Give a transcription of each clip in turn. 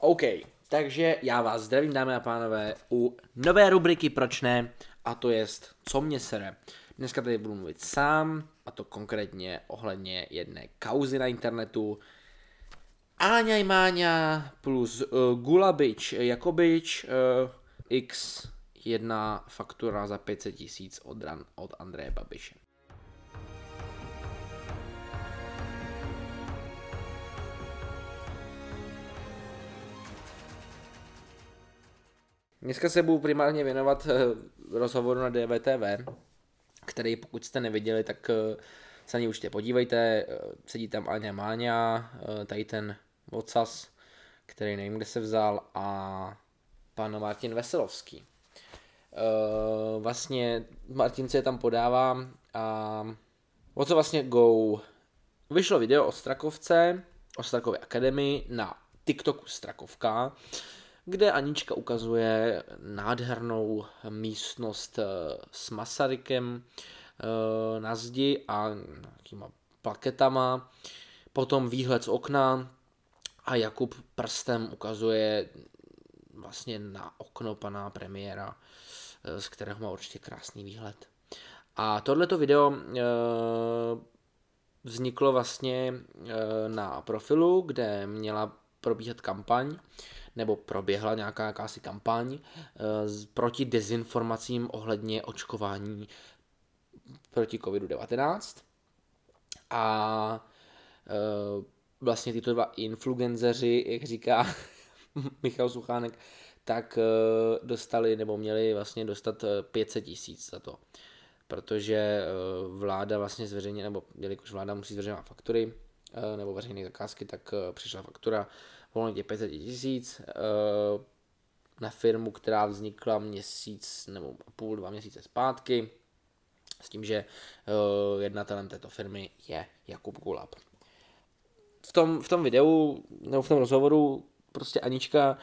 OK, takže já vás zdravím, dámy a pánové, u nové rubriky Proč ne, a to jest Co mě sere. Dneska tady budu mluvit sám, a to konkrétně ohledně jedné kauzy na internetu. Áňa Máňa plus uh, Gulabič Jakobič uh, x jedna faktura za 500 tisíc od, od Andreje Babiše. Dneska se budu primárně věnovat eh, rozhovoru na DVTV, který pokud jste neviděli, tak eh, se na něj určitě podívejte. Eh, sedí tam Aňa Máňa, tady ten vocas, který nevím, kde se vzal, a pan Martin Veselovský. Vlastně Martin se je tam podává a o co vlastně go? Vyšlo video o Strakovce, o Strakově akademii na TikToku Strakovka, kde Anička ukazuje nádhernou místnost eh, s Masarykem eh, na zdi a nějakýma plaketama, potom výhled z okna a Jakub prstem ukazuje vlastně na okno pana premiéra, eh, z kterého má určitě krásný výhled. A tohleto video vzniklo vlastně na profilu, kde měla probíhat kampaň nebo proběhla nějaká jakási kampaň eh, proti dezinformacím ohledně očkování proti COVID-19. A eh, vlastně tyto dva influenceři, jak říká Michal Suchánek, tak eh, dostali nebo měli vlastně dostat 500 tisíc za to. Protože vláda vlastně zveřejně, nebo jelikož vláda musí zveřejňovat faktury nebo veřejné zakázky, tak přišla faktura volně těch 500 tisíc eh, na firmu, která vznikla měsíc nebo půl, dva měsíce zpátky, s tím, že eh, jednatelem této firmy je Jakub Gulab. V tom, v tom videu, nebo v tom rozhovoru, prostě Anička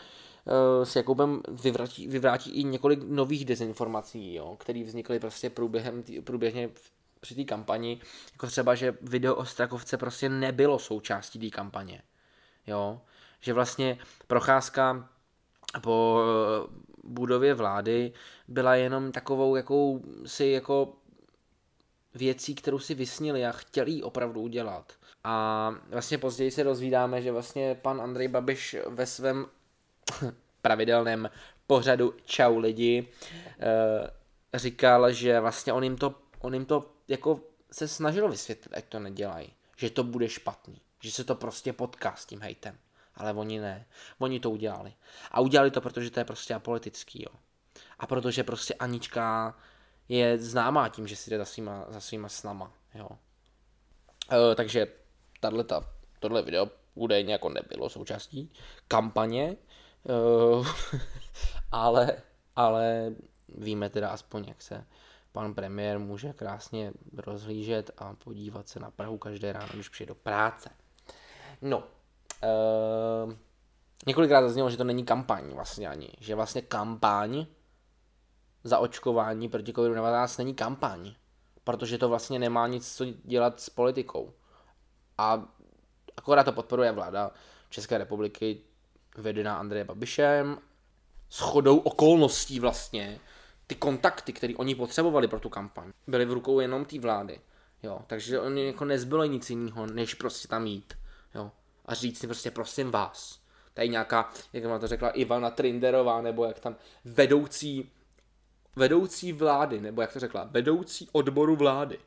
uh, s Jakubem vyvrátí, vyvrátí i několik nových dezinformací, jo, které vznikly prostě průběhem, tý, průběžně při té kampani, jako třeba, že video o Strakovce prostě nebylo součástí té kampaně, jo, že vlastně procházka po eh, budově vlády byla jenom takovou jakou si jako věcí, kterou si vysnili a chtěli opravdu udělat. A vlastně později se dozvídáme, že vlastně pan Andrej Babiš ve svém pravidelném pořadu Čau lidi eh, říkal, že vlastně on jim to, on jim to jako se snažil vysvětlit, ať to nedělají, že to bude špatný, že se to prostě potká s tím hejtem ale oni ne. Oni to udělali. A udělali to, protože to je prostě apolitický, jo. A protože prostě Anička je známá tím, že si jde za svýma, za svýma snama, jo. E, takže tato, tohle video údajně jako nebylo součástí kampaně, e, ale, ale víme teda aspoň, jak se pan premiér může krásně rozhlížet a podívat se na Prahu každé ráno, když přijde do práce. No, Uh, několikrát zaznělo, že to není kampaň vlastně ani, že vlastně kampaň za očkování proti COVID-19 není kampaň, protože to vlastně nemá nic co dělat s politikou. A akorát to podporuje vláda České republiky vedená Andreje Babišem s chodou okolností vlastně ty kontakty, které oni potřebovali pro tu kampaň, byly v rukou jenom té vlády. Jo, takže oni jako nezbylo nic jiného, než prostě tam jít. Jo a říct si prostě prosím vás. Tady nějaká, jak vám to řekla Ivana Trinderová, nebo jak tam vedoucí, vedoucí vlády, nebo jak to řekla, vedoucí odboru vlády.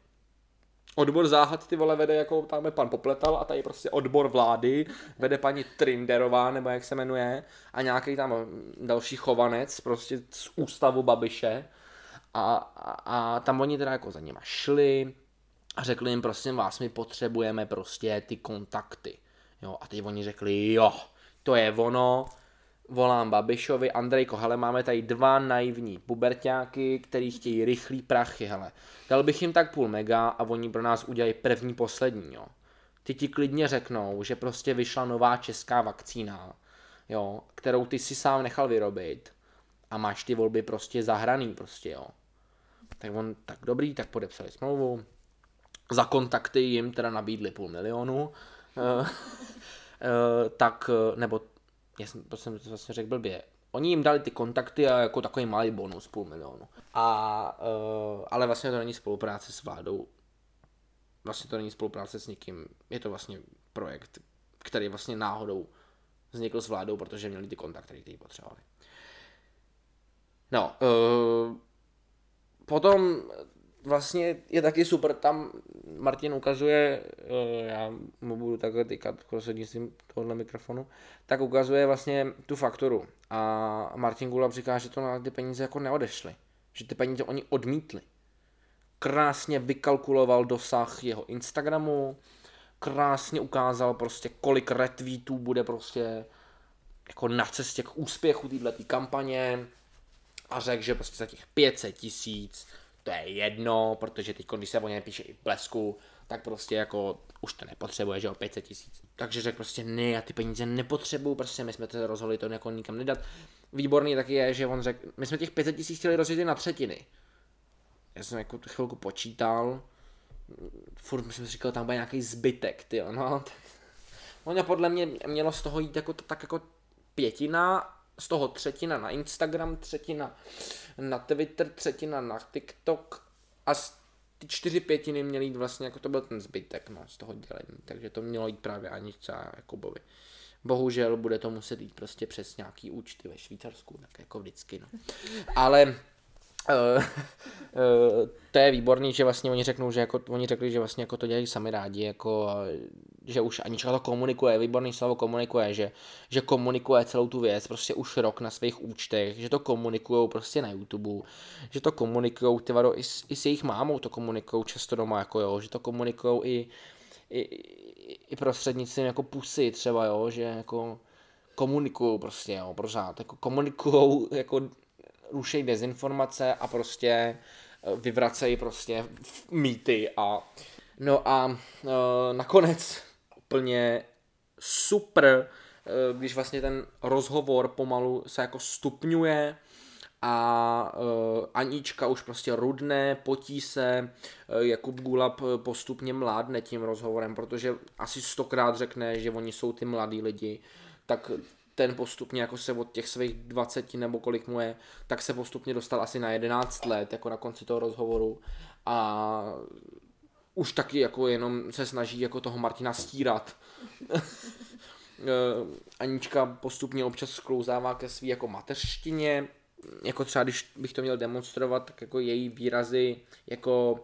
Odbor záhad ty vole vede jako tam je pan Popletal a tady prostě odbor vlády vede paní Trinderová, nebo jak se jmenuje, a nějaký tam další chovanec prostě z ústavu Babiše. A, a, a tam oni teda jako za nima šli a řekli jim, prosím vás, my potřebujeme prostě ty kontakty. Jo, a teď oni řekli, jo, to je ono, volám Babišovi, Andrejko, hele, máme tady dva naivní pubertáky, který chtějí rychlý prachy, hele. Dal bych jim tak půl mega a oni pro nás udělají první, poslední, jo. Ty ti klidně řeknou, že prostě vyšla nová česká vakcína, jo, kterou ty si sám nechal vyrobit a máš ty volby prostě zahraný, prostě, jo. Tak on, tak dobrý, tak podepsali smlouvu, za kontakty jim teda nabídli půl milionu, tak, eh, nebo já jsem, to jsem vlastně řekl blbě, oni jim dali ty kontakty a jako takový malý bonus, půl milionu. A, uh, ale vlastně to není spolupráce s vládou, vlastně to není spolupráce s nikým, je to vlastně projekt, který vlastně náhodou vznikl s vládou, protože měli ty kontakty, které potřebovali. No, uh, potom vlastně je taky super, tam Martin ukazuje, uh, já mu budu takhle tykat prostřednictvím tohohle mikrofonu, tak ukazuje vlastně tu fakturu. A Martin Gula říká, že to na ty peníze jako neodešly. Že ty peníze oni odmítli. Krásně vykalkuloval dosah jeho Instagramu, krásně ukázal prostě, kolik retweetů bude prostě jako na cestě k úspěchu této kampaně a řekl, že prostě za těch 500 tisíc to je jedno, protože teď, když se o ně píše i v blesku, tak prostě jako už to nepotřebuje, že o 500 tisíc. Takže řekl prostě ne, já ty peníze nepotřebuju, prostě my jsme to rozhodli to jako nikam nedat. Výborný taky je, že on řekl, my jsme těch 500 tisíc chtěli rozdělit na třetiny. Já jsem jako chvilku počítal, furt jsem si říkal, tam bude nějaký zbytek, ty no. Ono podle mě mělo z toho jít jako tak jako pětina, z toho třetina na Instagram, třetina na Twitter, třetina na TikTok a ty čtyři pětiny měly jít vlastně, jako to byl ten zbytek no, z toho dělení, takže to mělo jít právě Aničce a Jakubovi. Bohužel bude to muset jít prostě přes nějaký účty ve Švýcarsku, tak jako vždycky, no. Ale to je výborný, že vlastně oni řeknou, že jako, oni řekli, že vlastně jako to dělají sami rádi, jako, že už Anička to komunikuje, výborný slovo komunikuje, že, že komunikuje celou tu věc prostě už rok na svých účtech, že to komunikují prostě na YouTube, že to komunikují ty vado, i, s, i s jejich mámou to komunikují často doma, jako jo, že to komunikují i, i, i prostřednictvím jako pusy třeba, jo, že jako komunikují prostě, jo, pořád, jako komunikují jako rušejí dezinformace a prostě eh, vyvracejí prostě mýty a no a uh, nakonec úplně super, uh, když vlastně ten rozhovor pomalu se jako stupňuje a uh, Anička už prostě rudne, potí se, uh, Jakub Gulab postupně mládne tím rozhovorem, protože asi stokrát řekne, že oni jsou ty mladí lidi, tak ten postupně jako se od těch svých 20 nebo kolik mu je, tak se postupně dostal asi na 11 let, jako na konci toho rozhovoru a už taky jako jenom se snaží jako toho Martina stírat. Anička postupně občas sklouzává ke svý jako mateřštině, jako třeba když bych to měl demonstrovat, tak jako její výrazy jako uh,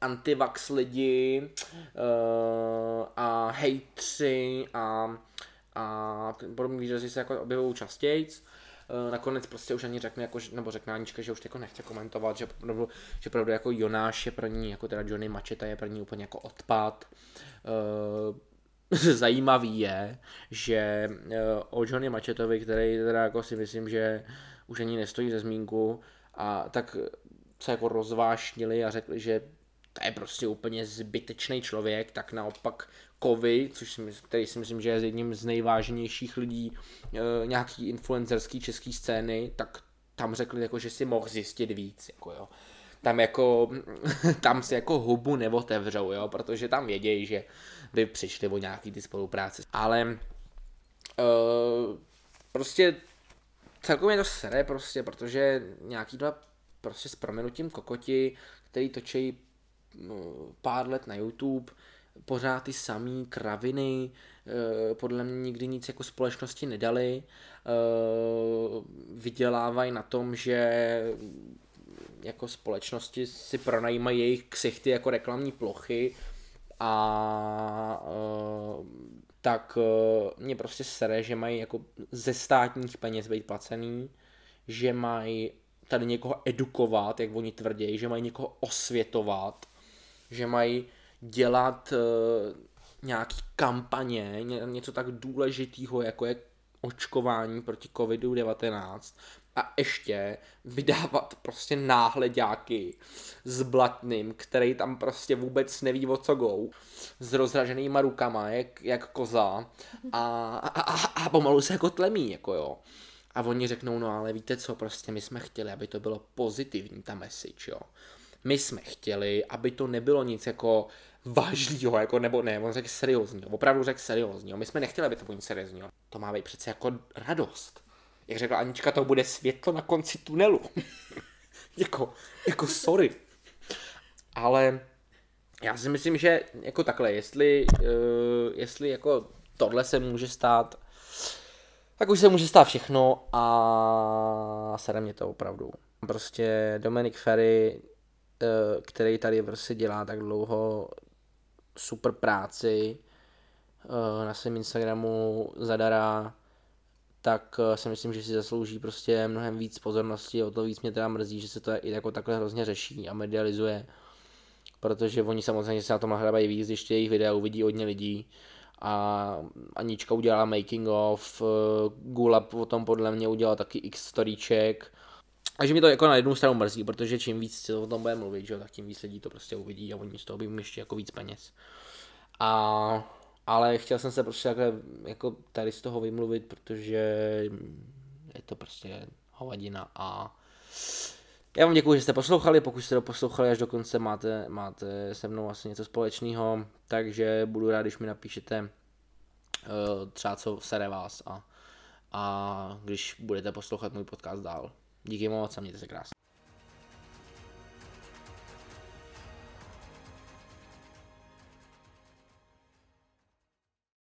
antivax lidi uh, a hejtři a a podobné výrazy se jako objevují častěji. Eh, nakonec prostě už ani řekne, jako, nebo řekne Anička, že už jako nechce komentovat, že opravdu, že opravdu jako Jonáš je pro ní, jako teda Johnny Macheta je pro ní úplně jako odpad. Eh, zajímavý je, že eh, o Johnny Machetovi, který teda jako si myslím, že už ani nestojí ze zmínku, a tak se jako rozvášnili a řekli, že to je prostě úplně zbytečný člověk, tak naopak Kovy, což který si myslím, že je jedním z nejvážnějších lidí e, nějaký influencerský český scény, tak tam řekli, jako, že si mohl zjistit víc. Jako, jo. Tam, jako, tam si jako hubu neotevřou, jo, protože tam vědějí, že by přišli o nějaký ty spolupráce. Ale e, prostě celkově to sere prostě, protože nějaký dva prostě s proměnutím kokoti, který točí no, pár let na YouTube, pořád ty samý kraviny, eh, podle mě nikdy nic jako společnosti nedali, eh, vydělávají na tom, že jako společnosti si pronajímají jejich ksichty jako reklamní plochy a eh, tak mě prostě sere, že mají jako ze státních peněz být placený, že mají tady někoho edukovat, jak oni tvrdí, že mají někoho osvětovat, že mají dělat uh, nějaký kampaně, ně, něco tak důležitého, jako je očkování proti COVID-19 a ještě vydávat prostě náhledáky s blatným, který tam prostě vůbec neví o co go, s rozraženýma rukama, jak, jak koza a, a, a, a pomalu se jako tlemí, jako jo. A oni řeknou, no ale víte co, prostě my jsme chtěli, aby to bylo pozitivní, ta message, jo. My jsme chtěli, aby to nebylo nic jako vážného, jako, nebo ne, on řekl seriózního, opravdu řekl seriózního. My jsme nechtěli, aby to bylo nic seriózního. To má být přece jako radost. Jak řekla Anička, to bude světlo na konci tunelu. jako, jako sorry. Ale já si myslím, že jako takhle, jestli, uh, jestli jako tohle se může stát, tak už se může stát všechno a sere mě to opravdu. Prostě Dominic Ferry, uh, který tady prostě dělá tak dlouho super práci uh, na svém Instagramu zadara, tak si myslím, že si zaslouží prostě mnohem víc pozornosti, o to víc mě teda mrzí, že se to i jako takhle hrozně řeší a medializuje protože oni samozřejmě se na tom nahrávají víc, když jejich videa uvidí hodně lidí a Anička udělala making of, eh, Gula o tom podle mě udělal taky x storyček, takže mi to jako na jednu stranu mrzí, protože čím víc se o tom bude mluvit, že, tak tím víc lidí to prostě uvidí a oni z toho by ještě jako víc peněz. A, ale chtěl jsem se prostě takhle, jako tady z toho vymluvit, protože je to prostě hovadina a já vám děkuji, že jste poslouchali, pokud jste to poslouchali až do konce, máte, máte se mnou asi něco společného, takže budu rád, když mi napíšete uh, třeba co sere vás a, a když budete poslouchat můj podcast dál. Díky moc a mějte se krásně.